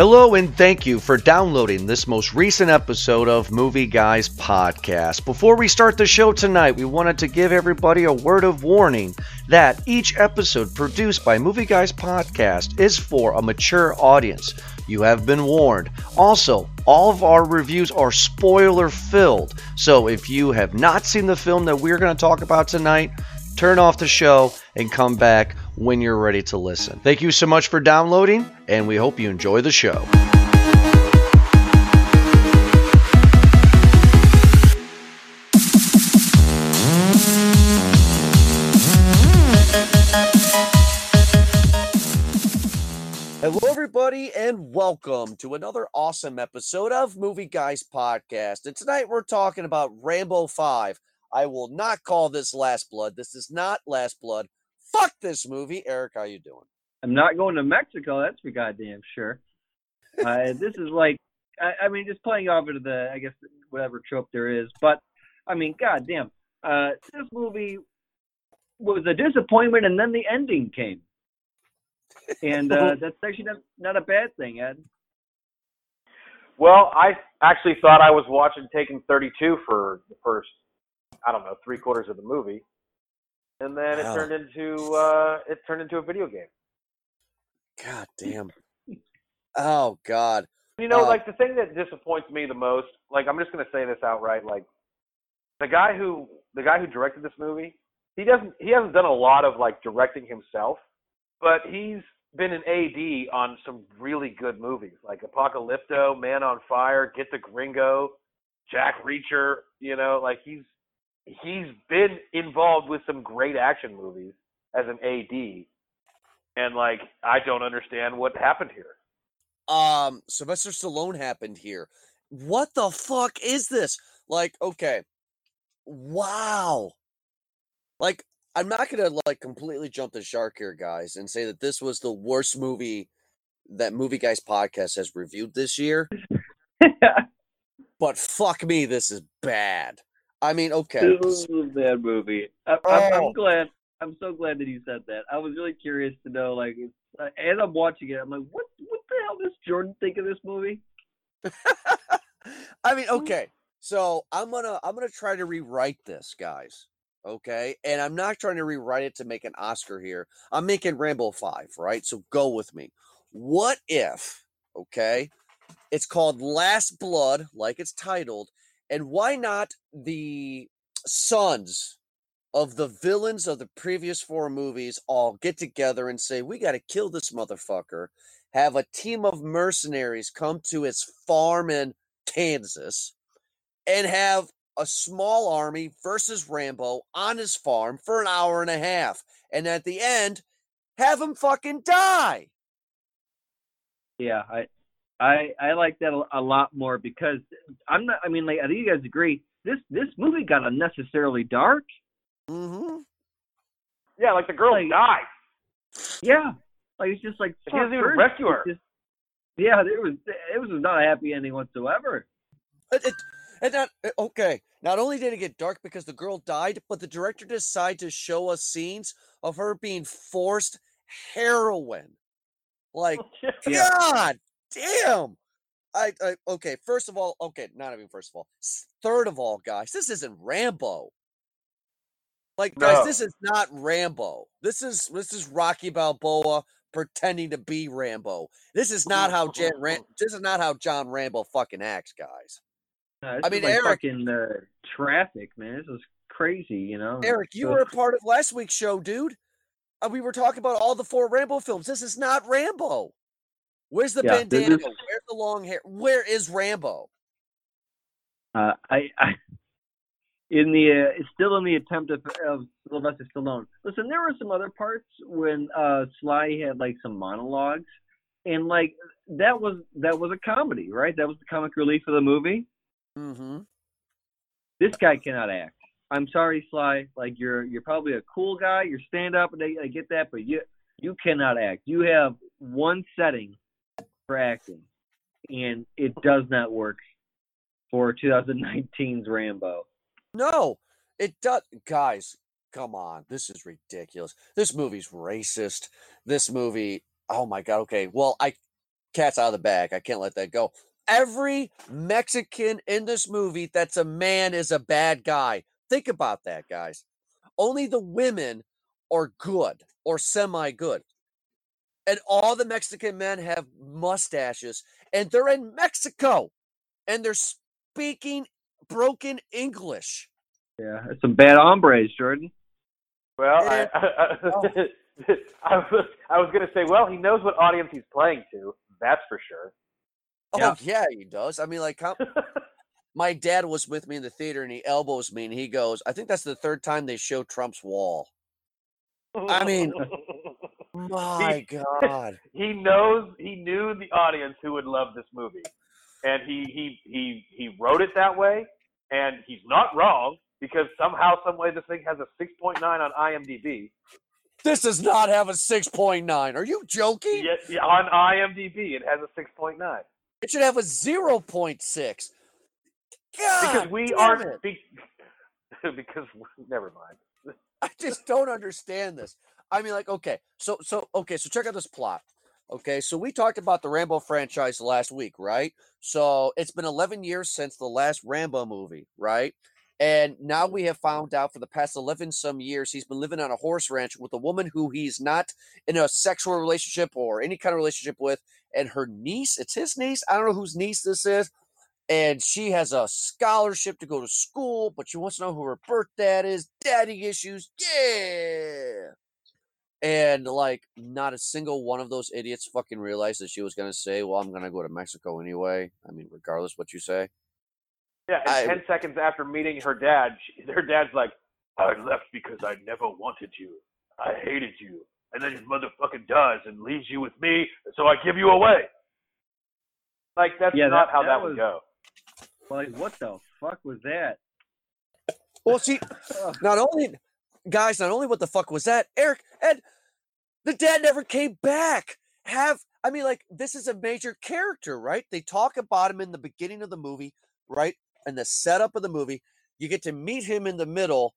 Hello, and thank you for downloading this most recent episode of Movie Guys Podcast. Before we start the show tonight, we wanted to give everybody a word of warning that each episode produced by Movie Guys Podcast is for a mature audience. You have been warned. Also, all of our reviews are spoiler filled, so if you have not seen the film that we're going to talk about tonight, turn off the show and come back when you're ready to listen. Thank you so much for downloading, and we hope you enjoy the show. Hello, everybody, and welcome to another awesome episode of Movie Guys Podcast. And tonight we're talking about Rambo 5. I will not call this Last Blood. This is not Last Blood. Fuck this movie. Eric, how you doing? I'm not going to Mexico. That's for goddamn sure. Uh, this is like, I, I mean, just playing off of the, I guess, whatever trope there is. But I mean, goddamn, uh, this movie was a disappointment, and then the ending came, and uh, that's actually not, not a bad thing, Ed. Well, I actually thought I was watching Taken 32 for the first, I don't know, three quarters of the movie, and then it turned into uh, it turned into a video game. God damn. Oh God. You know, Uh, like the thing that disappoints me the most, like I'm just gonna say this outright, like the guy who the guy who directed this movie, he doesn't he hasn't done a lot of like directing himself, but he's been an AD on some really good movies like Apocalypto, Man on Fire, Get the Gringo, Jack Reacher. You know, like he's he's been involved with some great action movies as an AD, and like I don't understand what happened here. Um, Sylvester Stallone happened here. What the fuck is this? Like, okay. Wow. Like, I'm not gonna like completely jump the shark here, guys, and say that this was the worst movie that Movie Guys podcast has reviewed this year. But fuck me, this is bad. I mean, okay. This a bad movie. I, I'm, Oh. I'm glad. I'm so glad that you said that. I was really curious to know, like, uh, as I'm watching it, I'm like, what, what the hell does Jordan think of this movie? I mean, okay. So I'm gonna I'm gonna try to rewrite this, guys. Okay, and I'm not trying to rewrite it to make an Oscar here. I'm making Rambo Five, right? So go with me. What if, okay, it's called Last Blood, like it's titled, and why not the sons of the villains of the previous four movies all get together and say, "We got to kill this motherfucker." Have a team of mercenaries come to his farm in Kansas and have a small army versus Rambo on his farm for an hour and a half. And at the end, have him fucking die. Yeah, I, I, I like that a, a lot more because I'm not. I mean, like, I think you guys agree. This this movie got unnecessarily dark. Mm-hmm. Yeah, like the girl Like- died. Yeah, like it's just like He doesn't even first, rescue her. just- yeah, it was it was not a happy ending whatsoever. It, it, and not, uh, okay, not only did it get dark because the girl died, but the director decided to show us scenes of her being forced heroin. Like, Yeah. God damn. I, I okay. First of all, okay, not even first of all. Third of all, guys, this isn't Rambo. Like, guys, No. this is not Rambo. This is this is Rocky Balboa pretending to be Rambo. This is not how Jan Ram- This is not how John Rambo fucking acts, guys. I mean, like Eric- fucking uh, traffic, man. This is crazy, you know. Eric, you So- were a part of last week's show, dude. Uh, we were talking about all the four Rambo films. This is not Rambo. Where's the Yeah, bandana? is- Where's the long hair? Where is Rambo? Uh, I, I, in the uh, it's still in the attempt of, of Sylvester Stallone. Listen, there were some other parts when uh, Sly had like some monologues, and like that was that was a comedy, right? That was the comic relief of the movie. Mm-hmm. This guy cannot act. I'm sorry, Sly. Like you're you're probably a cool guy. You're stand up, and I, I get that, but you you cannot act. You have one setting for acting, and it does not work for 2019's Rambo. No, it does. Guys, come on. This is ridiculous. This movie's racist. This movie, oh my God. Okay. Well, I, cat's out of the bag. I can't let that go. Every Mexican in this movie that's a man is a bad guy. Think about that, guys. Only the women are good or semi good. And all the Mexican men have mustaches and they're in Mexico and they're speaking broken English. Yeah, it's some bad hombres, Jordan. Well, I, I, I, I was I was gonna say, well, he knows what audience he's playing to. That's for sure. Oh Yeah. yeah, he does. I mean, like, how, my dad was with me in the theater, and he elbows me, and he goes, "I think that's the third time they show Trump's wall." I mean, My God, he knows he knew the audience who would love this movie, and he he he he wrote it that way, and he's not wrong because somehow, some way, this thing has a six point nine on IMDb. this does not have a six point nine. Are you joking? Yet yeah, on IMDb, it has a six point nine It should have a zero point six. God, because we aren't be, because never mind. I just don't understand this. I mean, like, okay, so so okay, so check out this plot. Okay, so we talked about the Rambo franchise last week, right? So it's been 11 years since the last Rambo movie, right? And now we have found out for the past 11 some years he's been living on a horse ranch with a woman who he's not in a sexual relationship or any kind of relationship with, and her niece, it's his niece. I don't know whose niece this is. And she has a scholarship to go to school, but she wants to know who her birth dad is. Daddy issues. Yeah. And like, not a single one of those idiots fucking realized that she was going to say, Well, I'm going to go to Mexico anyway. I mean, regardless what you say. Yeah, and I- ten seconds after meeting her dad, she, her dad's like, "I left because I never wanted you. I hated you, and then your motherfucking does and leaves you with me, so I give you away." Like that's Yeah, not that- how that that, was- would go. Like, what the fuck was that? Well, see, not only, guys, not only what the fuck was that, Eric, and the dad never came back. Have, I mean, like, this is a major character, right? They talk about him in the beginning of the movie, right? And the setup of the movie. You get to meet him in the middle.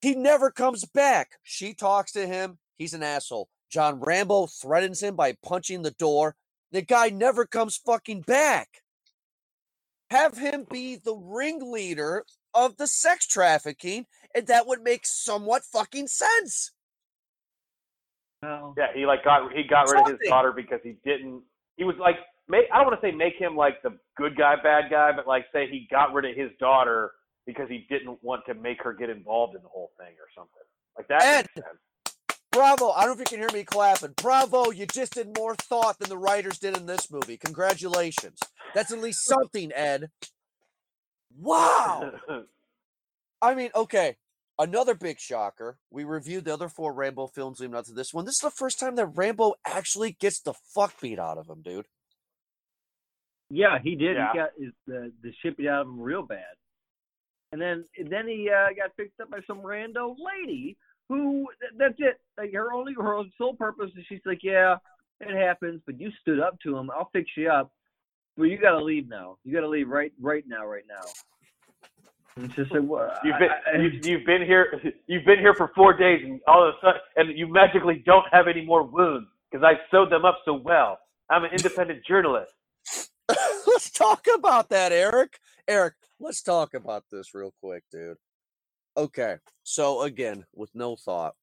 He never comes back. She talks to him. He's an asshole. John Rambo threatens him by punching the door. The guy never comes fucking back. Have him be the ringleader of the sex trafficking, and that would make somewhat fucking sense. Well, Yeah, he like got he got rid of his daughter because he didn't. He was like, make, I don't want to say make him like the good guy, bad guy, but like say he got rid of his daughter because he didn't want to make her get involved in the whole thing or something. Like that Ed. Bravo. I don't know if you can hear me clapping. Bravo. You just did more thought than the writers did in this movie. Congratulations. That's at least something, Ed. Wow. I mean, okay. Another big shocker. We reviewed the other four Rambo films leading up to this one. This is the first time that Rambo actually gets the fuck beat out of him, dude. yeah, he did. Yeah. He got his, the the shit beat out of him real bad. And then and then he uh, got picked up by some rando lady who th- that's it. Like her only her sole purpose is she's like, yeah, it happens, but you stood up to him. I'll fix you up. But you got to leave now. You got to leave right right now, right now. And it's just like, what? You've been you've, you've been here you've been here for four days and all of a sudden and you magically don't have any more wounds because I sewed them up so well. I'm an independent journalist. let's talk about that, Eric. Eric, let's talk about this real quick, dude. Okay, so again, with no thought,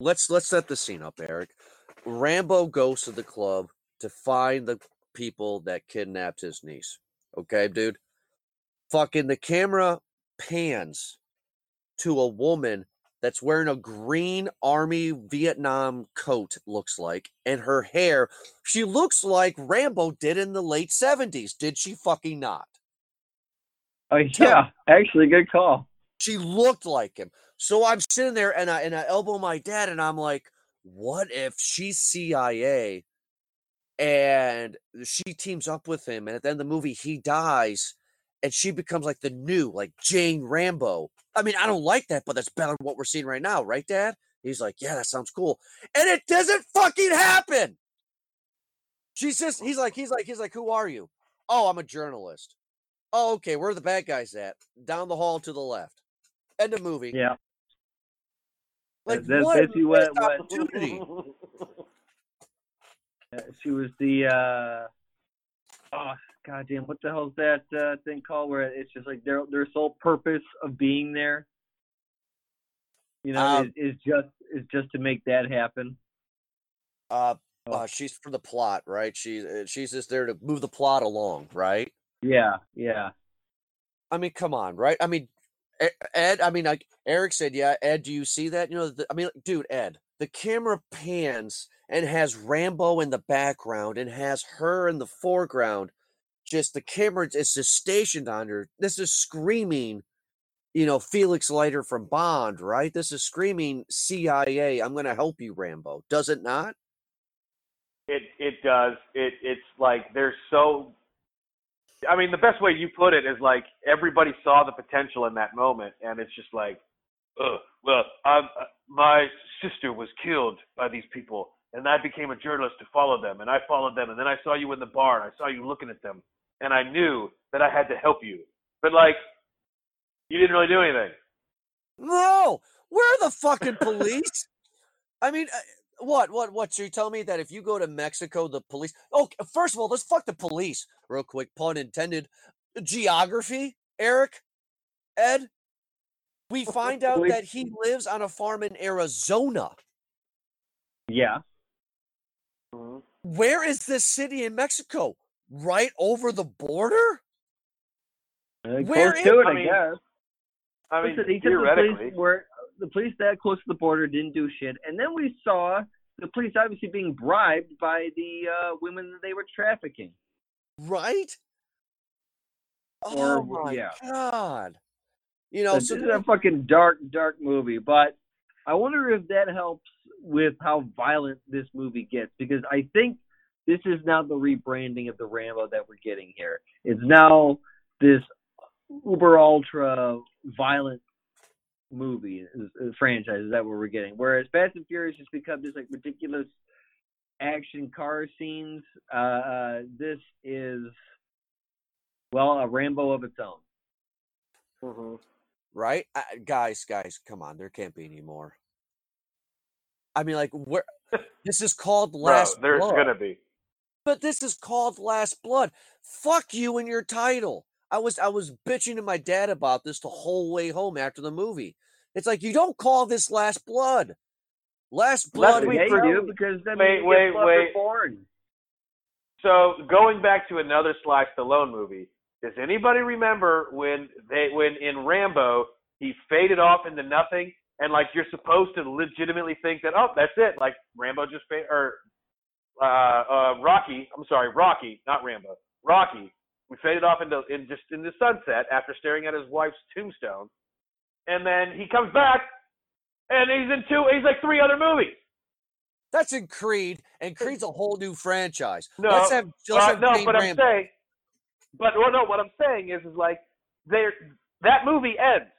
let's let's set the scene up, Eric. Rambo goes to the club to find the people that kidnapped his niece. Okay, dude. Fucking the camera pans to a woman that's wearing a green army Vietnam coat, looks like, and her hair she looks like Rambo did in the late 70s. Did she fucking not? Oh, yeah, actually, good call. She looked like him. So I'm sitting there and I and I elbow my dad and I'm like, what if she's CIA and she teams up with him and at the end of the movie he dies and she becomes like the new, like Jane Rambo. I mean, I don't like that, but that's better than what we're seeing right now, right, Dad? He's like, yeah, that sounds cool. And it doesn't fucking happen. She's just, he's like, he's like, he's like, who are you? Oh, I'm a journalist. Oh, okay. Where are the bad guys at? Down the hall to the left. End of movie. Yeah. Like, That's what basically what- what- opportunity. Uh, she was the uh oh goddamn what the hell's that uh, thing called where it's just like their their sole purpose of being there you know Um, is, is just is just to make that happen Uh, Oh. uh, she's for the plot, right? She uh, she's just there to move the plot along, right? yeah yeah I mean, come on, right? I mean, Ed. I mean, like Eric said, yeah. Ed, do you see that? You know, the, I mean, dude, Ed. The camera pans and has Rambo in the background and has her in the foreground. Just the camera is just stationed on her. This is screaming, you know, Felix Leiter from Bond, right? This is screaming CIA. I'm going to help you, Rambo. Does it not? It it does. It it's like they're so. I mean, the best way you put it is like everybody saw the potential in that moment, and it's just like, Ugh, well, um, uh, my sister was killed by these people, and I became a journalist to follow them, and I followed them, and then I saw you in the bar, and I saw you looking at them, and I knew that I had to help you, but like, you didn't really do anything. No, where are the fucking police? I mean, uh, what, what, what? So you tell me that if you go to Mexico, the police? Oh, first of all, let's fuck the police real quick. Pun intended. Geography, Eric, Ed. We find out that he lives on a farm in Arizona. yeah Mhm. Where is this city in Mexico? Right over the border? Uh, Where close to it I mean, guess I mean, Listen, he said the theoretically, police were the police that close to the border didn't do shit, and then we saw the police obviously being bribed by the uh, women that they were trafficking. Right? Or Oh my yeah. god! You know, this so is a fucking dark, dark movie, but I wonder if that helps with how violent this movie gets because I think this is now the rebranding of the Rambo that we're getting here. It's now this uber ultra violent movie is- is franchise. Is that what we're getting? Whereas Fast and Furious has become this like ridiculous action car scenes. Uh, uh, this is well a Rambo of its own. Mhm. right? Uh, guys, guys, come on, there can't be any more. I mean, like, where this is called bro, Last there's Blood, gonna be. But this is called Last Blood. Fuck you and your title. I was I was bitching to my dad about this the whole way home after the movie. It's like you don't call this Last Blood. Last Blood. we is you do because then wait, wait, wait. Reborn. So going back to another Sly Stallone movie, does anybody remember when they when in Rambo he faded off into nothing and like you're supposed to legitimately think that oh that's it like Rambo just faded or uh, uh, Rocky I'm sorry Rocky not Rambo Rocky we faded off into in just in the sunset after staring at his wife's tombstone and then he comes back and he's in two he's like three other movies That's in Creed, and Creed's a whole new franchise. No, let's have, let's Uh, have no, Jane but I'm saying, but well, no, what I'm saying is, is like there, that movie ends,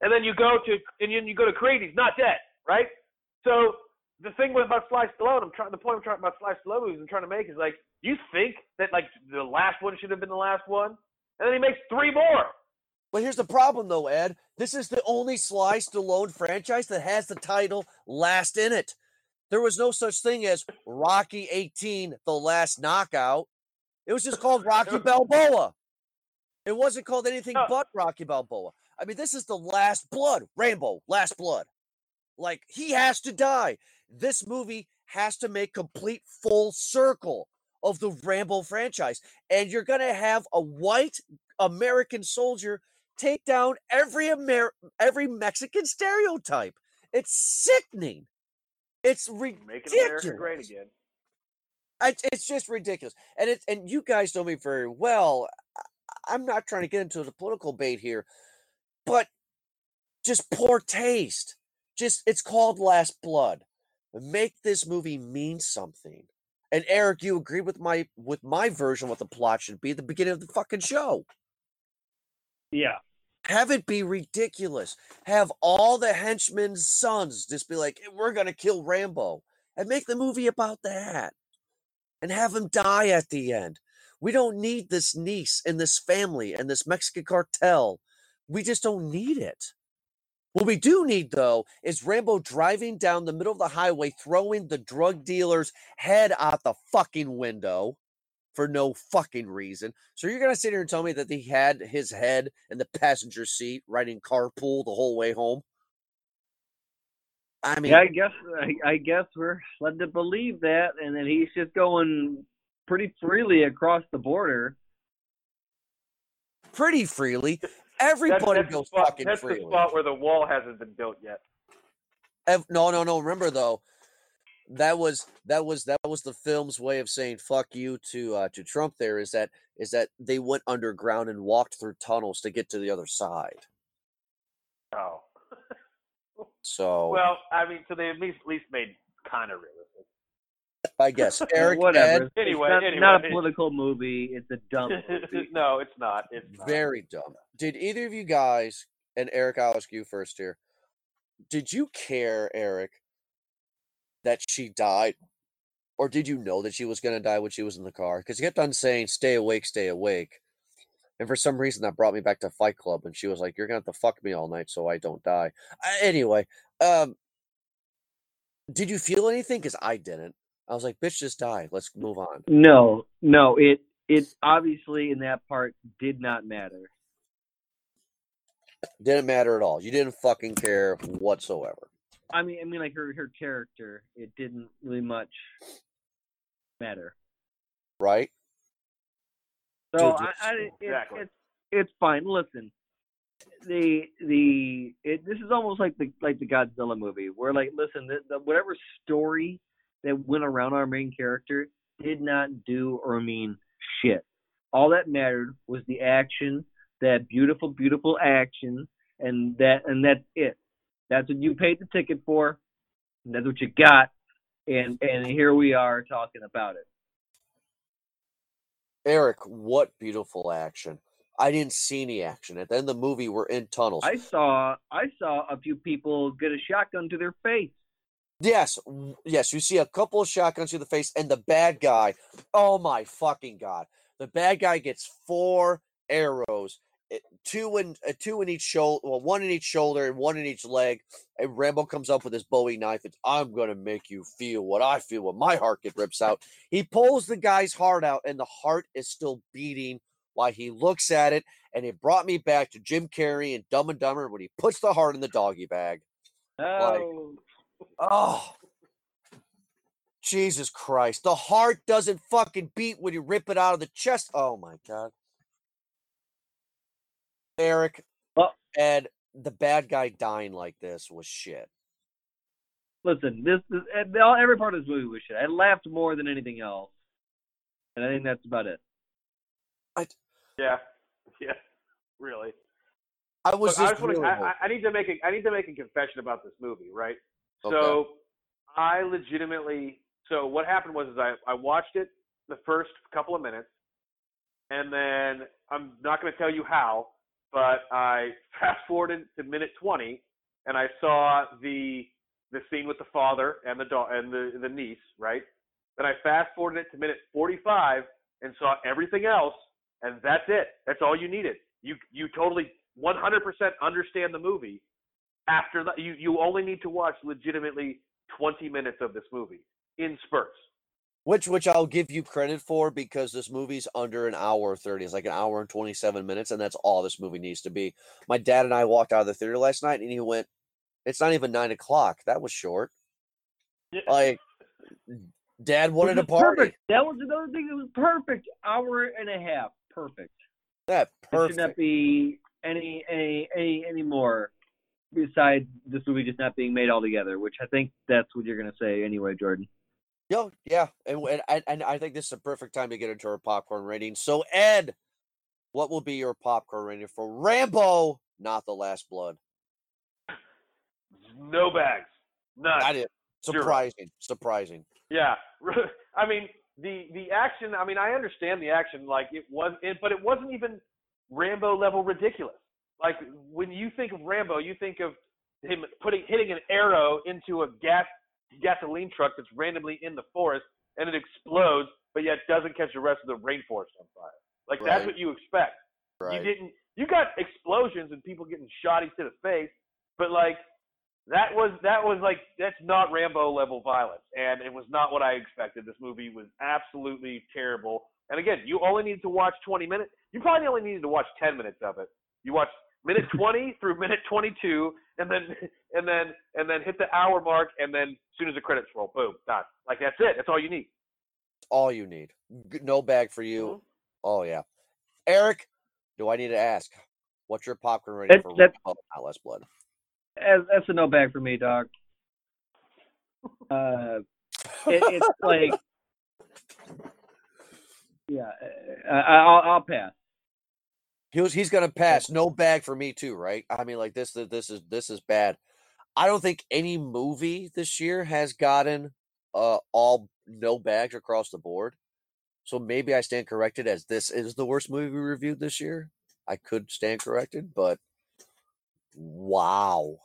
and then you go to, and then you go to Creed, he's not dead, right? So the thing with about Sly Stallone, I'm trying, the point I'm trying about Sly Stallone movies, I'm trying to make is like, you think that like the last one should have been the last one, and then he makes three more. But here's the problem, though, Ed. This is the only Sly Stallone franchise that has the title Last in it. There was no such thing as Rocky 18, The Last Knockout. It was just called Rocky Balboa. It wasn't called anything No. but Rocky Balboa. I mean, this is the last blood. Rambo, last blood. Like, he has to die. This movie has to make complete full circle of the Rambo franchise. And you're going to have a white American soldier take down every Amer- every Mexican stereotype. It's sickening. It's Making ridiculous. America great again. It's, it's just ridiculous. And it and you guys know me very well. I'm not trying to get into the political bait here, but just poor taste. Just it's called Last Blood. Make this movie mean something. And Eric, you agreed with my with my version what the plot should be at the beginning of the fucking show. Yeah. Have it be ridiculous. Have all the henchmen's sons just be like, we're going to kill Rambo and make the movie about that and have him die at the end. We don't need this niece and this family and this Mexican cartel. We just don't need it. What we do need, though, is Rambo driving down the middle of the highway, throwing the drug dealer's head out the fucking window for no fucking reason. So you're gonna sit here and tell me that he had his head in the passenger seat riding carpool the whole way home? I mean, Yeah, I guess I, I guess we're led to believe that, and then he's just going pretty freely across the border. pretty freely. That's, Everybody that's, the, goes spot, fucking that's freely. the spot where the wall hasn't been built yet. Ev- no, no, no. Remember though, that was that was that was the film's way of saying "fuck you" to uh, to Trump. There is that is that they went underground and walked through tunnels to get to the other side. Oh. So Well, I mean, so they at least, at least made kind of realistic. I guess Eric, Whatever. Ed, It's Anyway, not, anyway. not a political movie. It's a dumb movie. no, it's not. It's not. very dumb. Did either of you guys and Eric? I'll ask you first here. Did you care, Eric, that she died, or did you know that she was going to die when she was in the car? Because he kept on saying, "Stay awake, stay awake," and for some reason that brought me back to Fight Club, and she was like, "You're going to have to fuck me all night so I don't die." Uh, anyway, um, did you feel anything? Because I didn't. I was like, "Bitch, just die. Let's move on." No, no. It it obviously in that part did not matter. Didn't matter at all. You didn't fucking care whatsoever. I mean, I mean, like her her character, it didn't really much matter. Right? So I, I it's- it, Exactly. it's it's fine. Listen, the the it, this is almost like the like the Godzilla movie, where like listen, the, the whatever story that went around our main character did not do or mean shit. All that mattered was the action, that beautiful, beautiful action, and that and that's it. That's what you paid the ticket for. And that's what you got. And and here we are talking about it. Eric, what beautiful action. I didn't see any action. At the end of the movie, we're in tunnels. I saw I saw a few people get a shotgun to their face. Yes, yes, you see a couple of shotguns to the face, and the bad guy. Oh my fucking god! The bad guy gets four arrows, eh, two in uh, two in each shoulder, well, one in each shoulder and one in each leg. And Rambo comes up with his Bowie knife. And I'm gonna make you feel what I feel when my heart gets rips out. He pulls the guy's heart out, and the heart is still beating while he looks at it. And it brought me back to Jim Carrey and Dumb and Dumber when he puts the heart in the doggy bag. Oh, Oh, Jesus Christ. The heart doesn't fucking beat when you rip it out of the chest. Oh my God. Eric, uh, Well- Ed, the bad guy dying like this was shit. listen, this, this every part of this movie was shit. I laughed more than anything else, and I think that's about it. I, Yeah. Yeah. Really. I was Look, I, just just wanna, I, I- I need to make a I need to make a confession about this movie, right? Okay. So I legitimately so what happened was is I, I watched it the first couple of minutes and then I'm not gonna tell you how, but I fast forwarded to minute twenty and I saw the the scene with the father and the dog and the the niece, right? Then I fast forwarded it to minute forty five and saw everything else and that's it. That's all you needed. You you totally 100% understand the movie after that. You you only need to watch legitimately 20 minutes of this movie in spurts. which which I'll give you credit for because this movie's under an hour 30. It's like an hour and 27 minutes, and that's all this movie needs to be. My dad and I walked out of the theater last night and he went, It's not even nine o'clock. That was short. Like dad wanted a party. Perfect. That was another thing that was perfect. Hour and a half. Perfect. That There should not be any any any any more besides this movie just not being made all together, which I think that's what you're gonna say anyway, Jordan. Yo, yeah, and, and and and I think this is a perfect time to get into our popcorn rating. So, Ed, what will be your popcorn rating for Rambo? Not the Last Blood. No bags. None. That is Zero. surprising. Surprising. Yeah, I mean the the action. I mean, I understand the action. Like it was, it, but it wasn't even Rambo level ridiculous. Like when you think of Rambo, you think of him putting hitting an arrow into a gas gasoline truck that's randomly in the forest and it explodes, but yet doesn't catch the rest of the rainforest on fire. Like Right. that's what you expect. Right. You didn't. You got explosions and people getting shotties to the face, but like that was that was like that's not Rambo level violence, and it was not what I expected. This movie was absolutely terrible. And again, you only need to watch 20 minutes. You probably only needed to watch 10 minutes of it. You watch minute 20 through minute 22, and then and then and then hit the hour mark, and then as soon as the credits roll, boom, done. Like that's it. That's all you need. all you need. No bag for you. Mhm. Oh yeah. Eric, do I need to ask? What's your popcorn rating That- for that- Rambo Not Last Blood? As, that's a no bag for me, Doc. Uh, it, it's like, yeah, I, I'll, I'll pass. He was, he's gonna pass. No bag for me too, right? I mean, like this. This is this is bad. I don't think any movie this year has gotten uh all no bags across the board. So maybe I stand corrected as this is the worst movie we reviewed this year. I could stand corrected, but wow.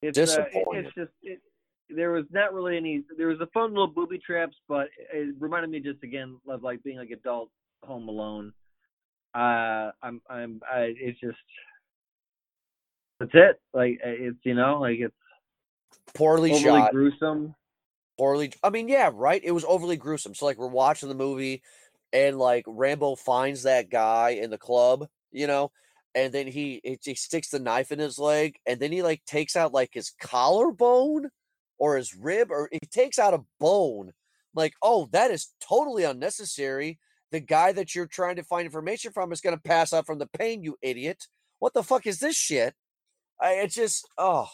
It's uh, Disappointed. it's just it, there was not really any. There was a fun little booby traps, but it reminded me just again of like being like adult Home Alone. Uh, I'm I'm I. It's just that's it. Like uh, it's you know like it's Poorly overly shot. gruesome. poorly i mean yeah right it was overly gruesome so like we're watching the movie and like rambo finds that guy in the club you know and then he he he sticks the knife in his leg and then he like takes out like his collarbone or his rib or he takes out a bone like oh that is totally unnecessary the guy that you're trying to find information from is going to pass out from the pain you idiot what the fuck is this shit I, it's just oh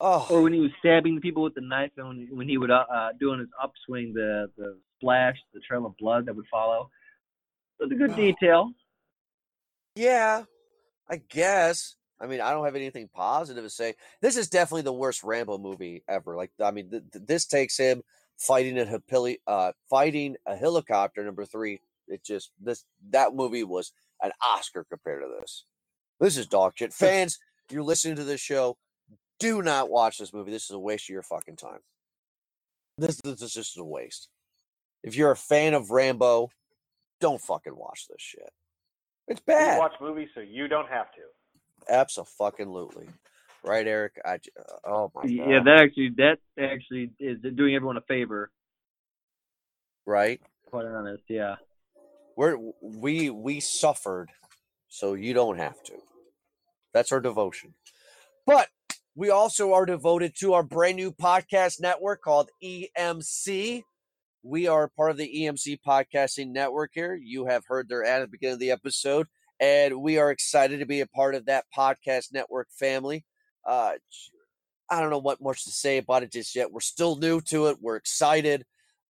oh Or when he was stabbing the people with the knife, and when, when he would uh, uh doing his upswing, the the splash, the trail of blood that would follow. Was a good detail. Yeah, I guess. I mean, I don't have anything positive to say. This is definitely the worst Rambo movie ever. Like, I mean, th- this takes him fighting a heli- uh, fighting a helicopter. Number three. It just this that movie was an Oscar compared to this. This is dog shit. Fans, you're listening to this show. Do not watch this movie. This is a waste of your fucking time. This, this is just a waste. If you're a fan of Rambo, don't fucking watch this shit. It's bad. watch movies so you don't have to. Absolutely. Right, Eric? I, uh, oh my god. Yeah, that actually that actually is doing everyone a favor. right? Quite honest, yeah. We're we we suffered, so you don't have to. That's our devotion. But we also are devoted to our brand new podcast network called EMC. We are part of the EMC podcasting network here. You have heard their ad at the beginning of the episode, and we are excited to be a part of that podcast network family. Uh, I don't know what much to say about it just yet. We're still new to it. We're excited,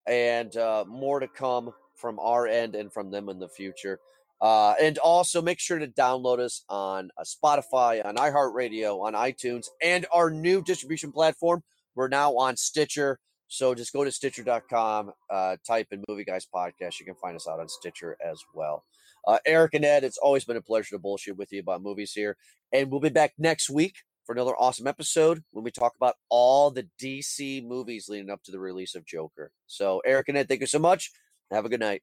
and uh, more to come from our end and from them in the future. Uh, and also make sure to download us on uh, Spotify, on iHeartRadio, on iTunes, and our new distribution platform. We're now on Stitcher. So just go to Stitcher.com, uh, type in Movie Guys Podcast. You can find us out on Stitcher as well. Uh, Eric and Ed, it's always been a pleasure to bullshit with you about movies here. And we'll be back next week for another awesome episode when we talk about all the DC movies leading up to the release of Joker. So, Eric and Ed, thank you so much. Have a good night.